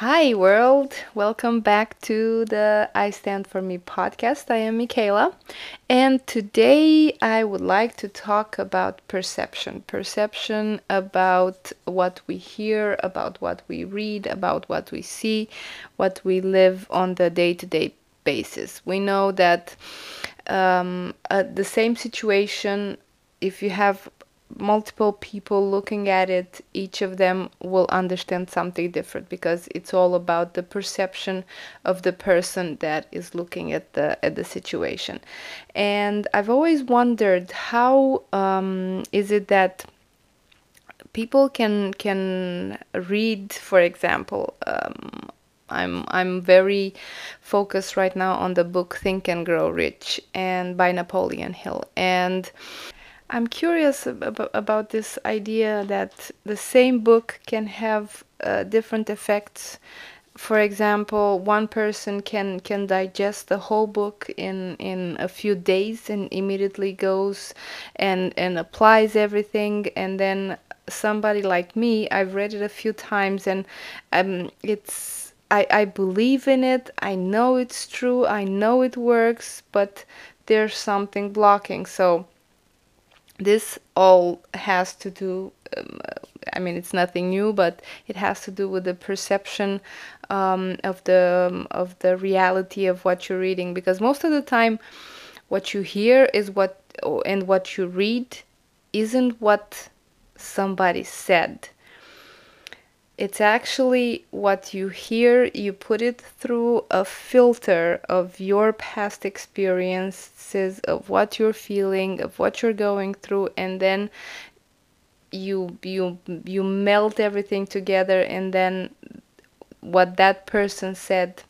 Hi, world. Welcome back to the I Stand For Me podcast. I am Michaela, and today I would like to talk about perception. Perception about what we hear, about what we read, about what we see, what we live on the day to day basis. We know that um, uh, the same situation, if you have multiple people looking at it, each of them will understand something different because it's all about the perception of the person that is looking at the at the situation. And I've always wondered how um, is it that people can can read, for example. Um, I'm I'm very focused right now on the book Think and Grow Rich and by Napoleon Hill and I'm curious ab- about this idea that the same book can have uh, different effects. For example, one person can can digest the whole book in in a few days and immediately goes and and applies everything, and then somebody like me, I've read it a few times and um, it's I, I believe in it. I know it's true. I know it works, but there's something blocking. So this all has to do um, i mean it's nothing new but it has to do with the perception um, of the um, of the reality of what you're reading. Because most of the time what you hear is what and what you read isn't what somebody said it's actually what you hear, you put it through a filter of your past experiences, of what you're feeling, of what you're going through, and then you you you melt everything together and then what that person said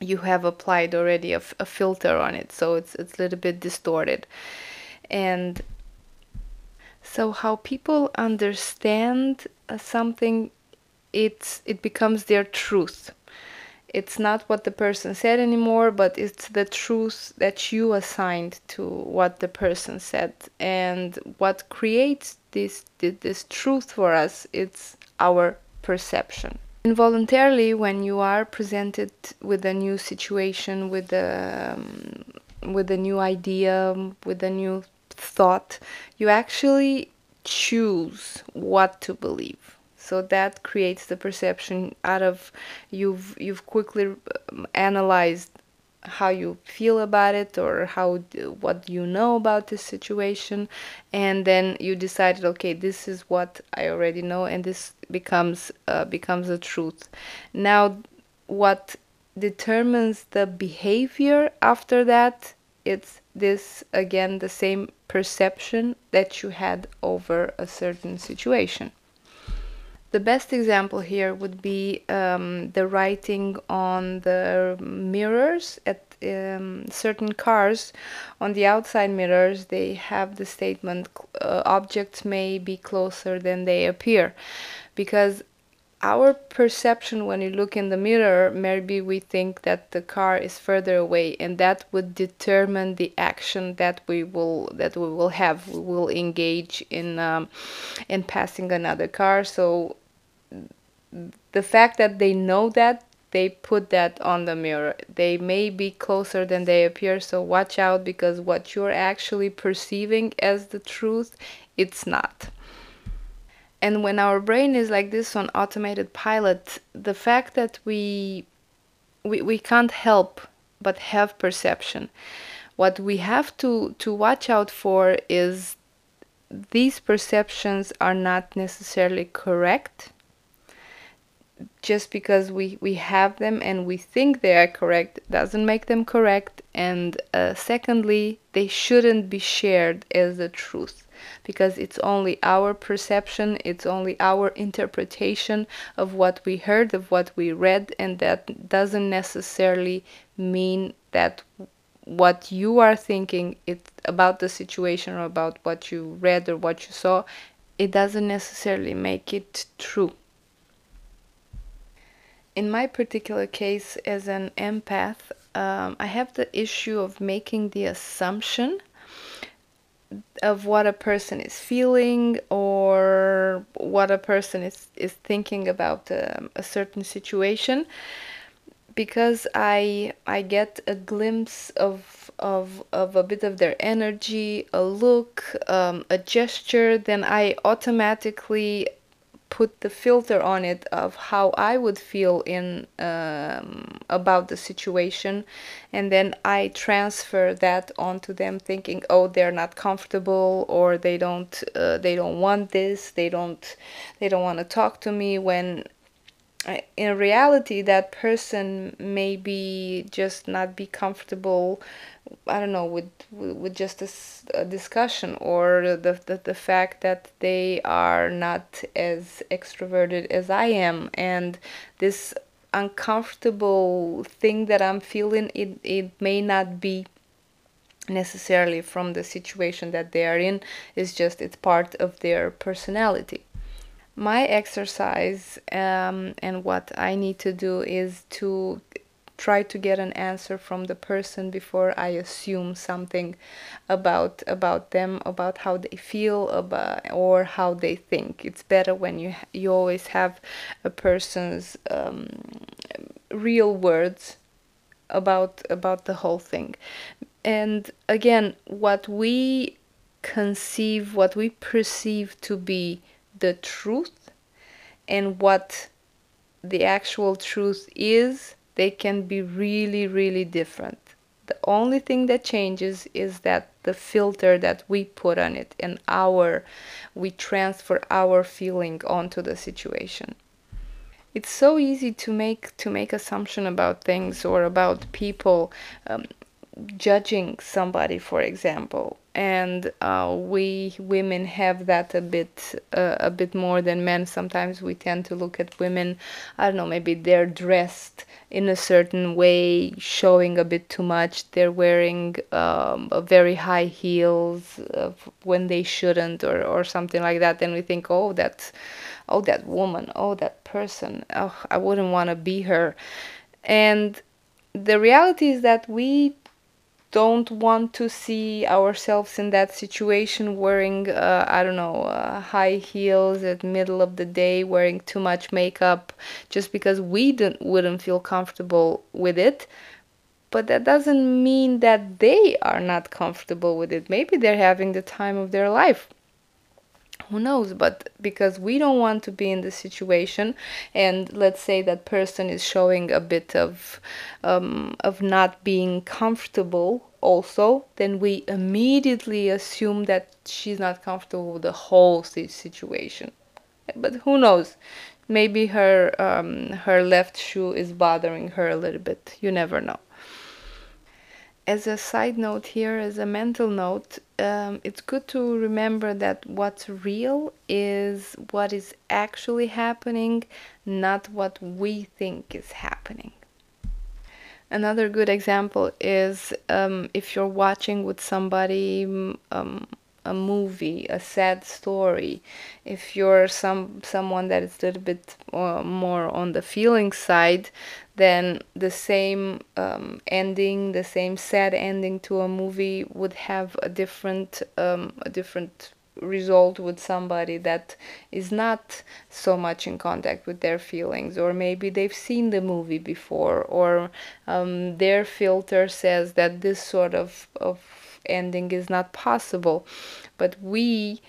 you have applied already a, filter on it so it's it's a little bit distorted. And so how people understand something, it's it becomes their truth. It's not what the person said anymore, but it's the truth that you assigned to what the person said. And what creates this this truth for us, it's our perception. Involuntarily, when you are presented with a new situation, with a um, with a new idea, with a new thought, you actually choose what to believe. So that creates the perception out of you've you've quickly um, analyzed how you feel about it or how what you know about this situation and then you decided okay this is what i already know and this becomes uh, becomes a truth now what determines the behavior after that it's this again the same perception that you had over a certain situation. The best example here would be um, the writing on the mirrors at um, certain cars. On the outside mirrors, they have the statement uh, objects may be closer than they appear. Because our perception when you look in the mirror maybe we think that the car is further away and that would determine the action that we will that we will have. We will engage in um, in passing another car. So the fact that they know that they put that on the mirror. They may be closer than they appear so watch out because what you're actually perceiving as the truth it's not and when our brain is like this on automated pilot, the fact that we we, we can't help but have perception. What we have to, to watch out for is these perceptions are not necessarily correct just because we, we have them and we think they are correct doesn't make them correct and uh, secondly they shouldn't be shared as the truth because it's only our perception, it's only our interpretation of what we heard, of what we read, and that doesn't necessarily mean that what you are thinking it about the situation or about what you read or what you saw it doesn't necessarily make it true. In my particular case as an empath um, i have the issue of making the assumption of what a person is feeling or what a person is is thinking about um, a certain situation. Because I I get a glimpse of of of a bit of their energy, a look, um, a gesture, then I automatically put the filter on it of how I would feel in um, about the situation, and then I transfer that onto them, thinking, oh, they're not comfortable, or they don't uh, they don't want this, they don't they don't want to talk to me when in reality that person maybe just not be comfortable i don't know with with just a, a discussion or the, the the fact that they are not as extroverted as i am. And this uncomfortable thing that i'm feeling it it may not be necessarily from the situation that they are in. It's just it's part of their personality my exercise um, and what I need to do is to try to get an answer from the person before I assume something about about them, about how they feel about or how they think. It's better when you you always have a person's um, real words about about the whole thing. And again, what we conceive, what we perceive to be the truth and what the actual truth is, they can be really, really different. The only thing that changes is that the filter that we put on it and our, we transfer our feeling onto the situation. It's so easy to make to make assumption about things or about people. Um, judging somebody, for example, and uh, we women have that a bit uh, a bit more than men. Sometimes we tend to look at women. I don't know. Maybe they're dressed in a certain way, showing a bit too much. They're wearing um, very high heels uh, when they shouldn't, or or something like that. Then we think, oh, that's oh that woman, oh that person. Oh, I wouldn't want to be her. And the reality is that we don't want to see ourselves in that situation wearing uh, i don't know uh, high heels at middle of the day wearing too much makeup just because we wouldn't feel comfortable with it. But that doesn't mean that they are not comfortable with it. Maybe they're having the time of their life who knows but because we don't want to be in the situation and let's say that person is showing a bit of um, of not being comfortable also then we immediately assume that she's not comfortable with the whole situation. But who knows? Maybe her um, her left shoe is bothering her a little bit. You never know as a side note here, as a mental note, um, it's good to remember that what's real is what is actually happening, not what we think is happening. Another good example is um, if you're watching with somebody um, a movie, a sad story. If you're some someone that is a little bit uh, more on the feeling side, then the same um, ending, the same sad ending to a movie would have a different um, a different result with somebody that is not so much in contact with their feelings or maybe they've seen the movie before or um, their filter says that this sort of, of ending is not possible. But we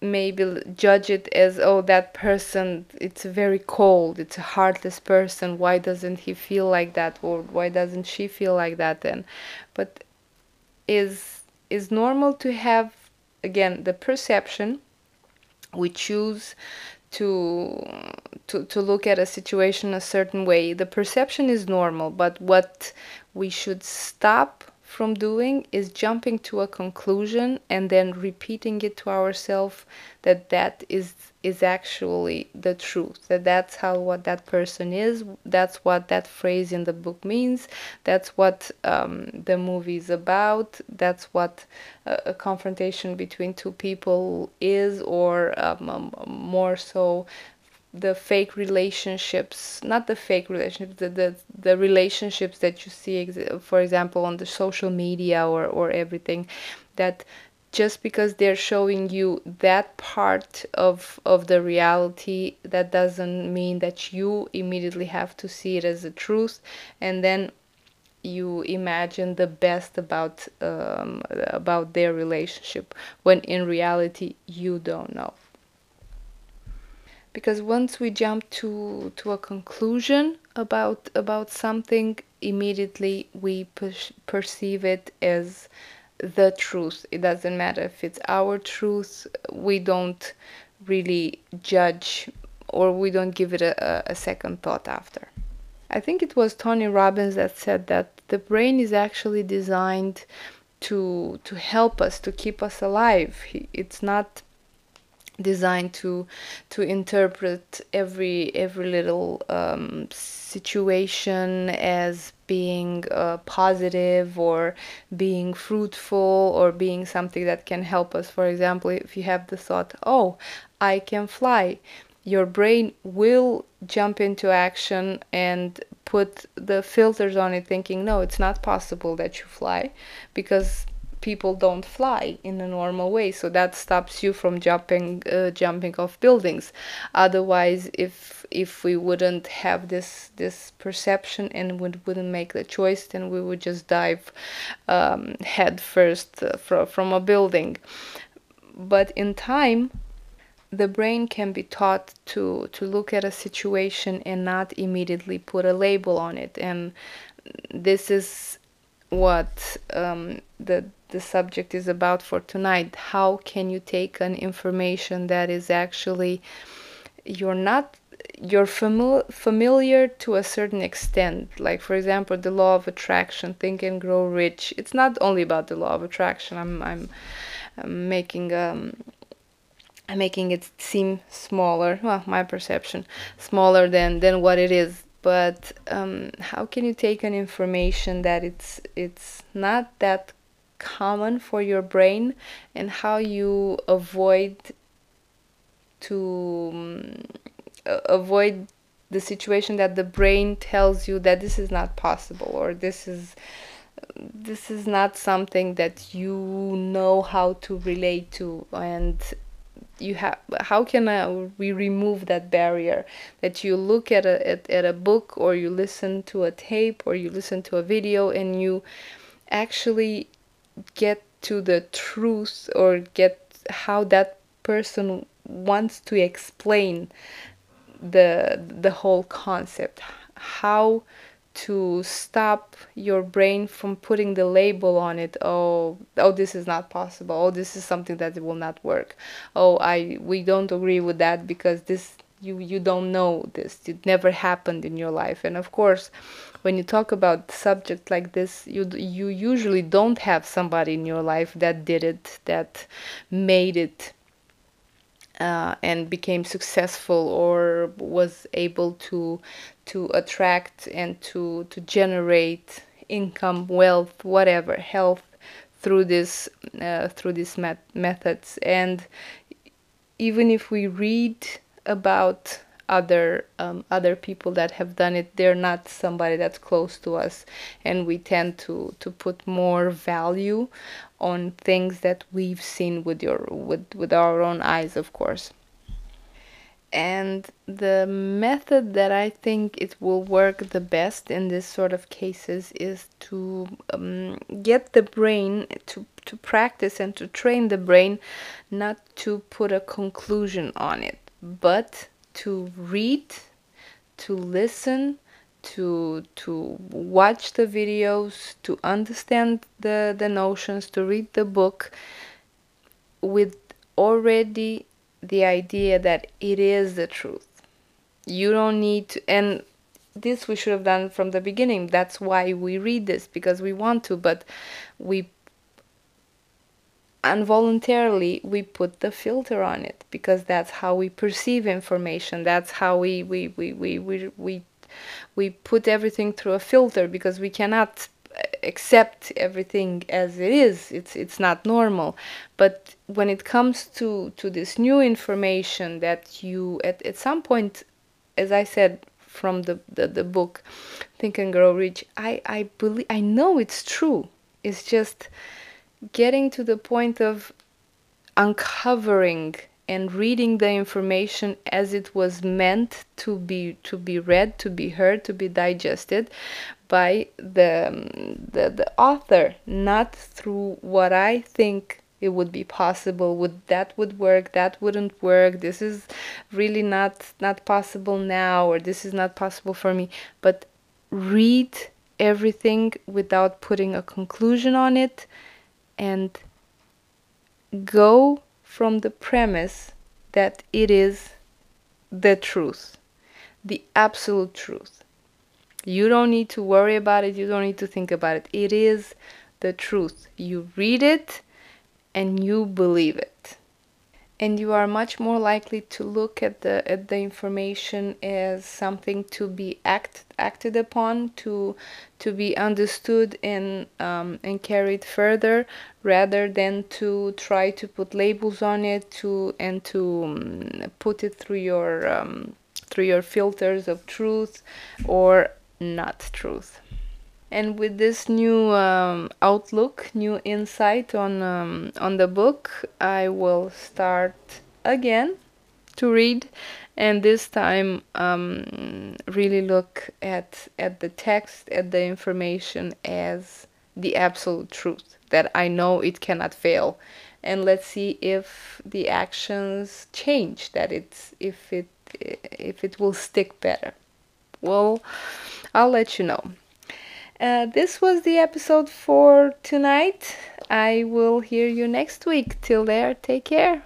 maybe judge it as oh that person it's very cold it's a heartless person why doesn't he feel like that or why doesn't she feel like that then? But is is normal to have again the perception we choose to to to look at a situation a certain way. The perception is normal but what we should stop from doing is jumping to a conclusion and then repeating it to ourselves that that is is actually the truth that that's how what that person is that's what that phrase in the book means that's what um, the movie is about that's what a, confrontation between two people is or um, um, more so the fake relationships not the fake relationships the, the, the relationships that you see for example on the social media or, or everything that just because they're showing you that part of of the reality that doesn't mean that you immediately have to see it as a truth. And then you imagine the best about um, about their relationship when in reality you don't know because once we jump to to a conclusion about about something immediately we per- perceive it as the truth. It doesn't matter if it's our truth we don't really judge or we don't give it a, a second thought after. I think it was tony robbins that said that the brain is actually designed to to help us to keep us alive. It's not designed to to interpret every every little um, situation as being uh, positive or being fruitful or being something that can help us. For example if you have the thought oh i can fly your brain will jump into action and put the filters on it thinking no it's not possible that you fly because people don't fly in a normal way so that stops you from jumping uh, jumping off buildings. Otherwise if if we wouldn't have this this perception and would, wouldn't make the choice then we would just dive um, head first uh, from, from a building. But in time the brain can be taught to to look at a situation and not immediately put a label on it. And this is what um, the the subject is about for tonight. How can you take an information that is actually you're not you're famil- familiar to a certain extent? Like for example the law of attraction think and grow rich. It's not only about the law of attraction. I'm i'm, I'm making um I'm making it seem smaller well my perception smaller than than what it is but um, how can you take an information that it's it's not that common for your brain and how you avoid to um, avoid the situation that the brain tells you that this is not possible or this is this is not something that you know how to relate to and you have how can I, we remove that barrier? That you look at a at, at a book or you listen to a tape or you listen to a video and you actually get to the truth or get how that person wants to explain the the whole concept. How to stop your brain from putting the label on it oh oh this is not possible. Oh this is something that will not work. Oh i we don't agree with that because this you you don't know this. It never happened in your life. And of course when you talk about subject like this you you usually don't have somebody in your life that did it that made it uh, and became successful or was able to to attract and to to generate income wealth whatever health through this uh, through these met- methods. And even if we read about other um, other people that have done it they're not somebody that's close to us. And we tend to to put more value on things that we've seen with your with with our own eyes of course and the method that I think it will work the best in this sort of cases is to um, get the brain to to practice and to train the brain not to put a conclusion on it but to read, to listen, to to watch the videos, to understand the, the notions, to read the book with already the idea that it is the truth. You don't need to and this we should have done from the beginning. That's why we read this because we want to, but we involuntarily we put the filter on it because that's how we perceive information that's how we we we we we, we, we put everything through a filter because we cannot accept everything as it is. It's it's not normal. But when it comes to to this new information that you at, at some point as i said from the, the the book think and grow rich i i believe i know it's true. It's just getting to the point of uncovering and reading the information as it was meant to be to be read to be heard to be digested by the the, the author not through what i think it would be possible. Would that would work? That wouldn't work. This is really not not possible now or this is not possible for me. But read everything without putting a conclusion on it and go from the premise that it is the truth, the absolute truth. You don't need to worry about it, you don't need to think about it. It is the truth. You read it and you believe it and you are much more likely to look at the at the information as something to be act, acted upon to to be understood and um, and carried further rather than to try to put labels on it to and to um, put it through your um, through your filters of truth or not truth and with this new um, outlook, new insight on um, on the book, I will start again to read, and this time um, really look at at the text, at the information as the absolute truth that I know it cannot fail, and let's see if the actions change, that it's if it if it will stick better. Well, I'll let you know. Uh, this was the episode for tonight. I will hear you next week. Till there, take care.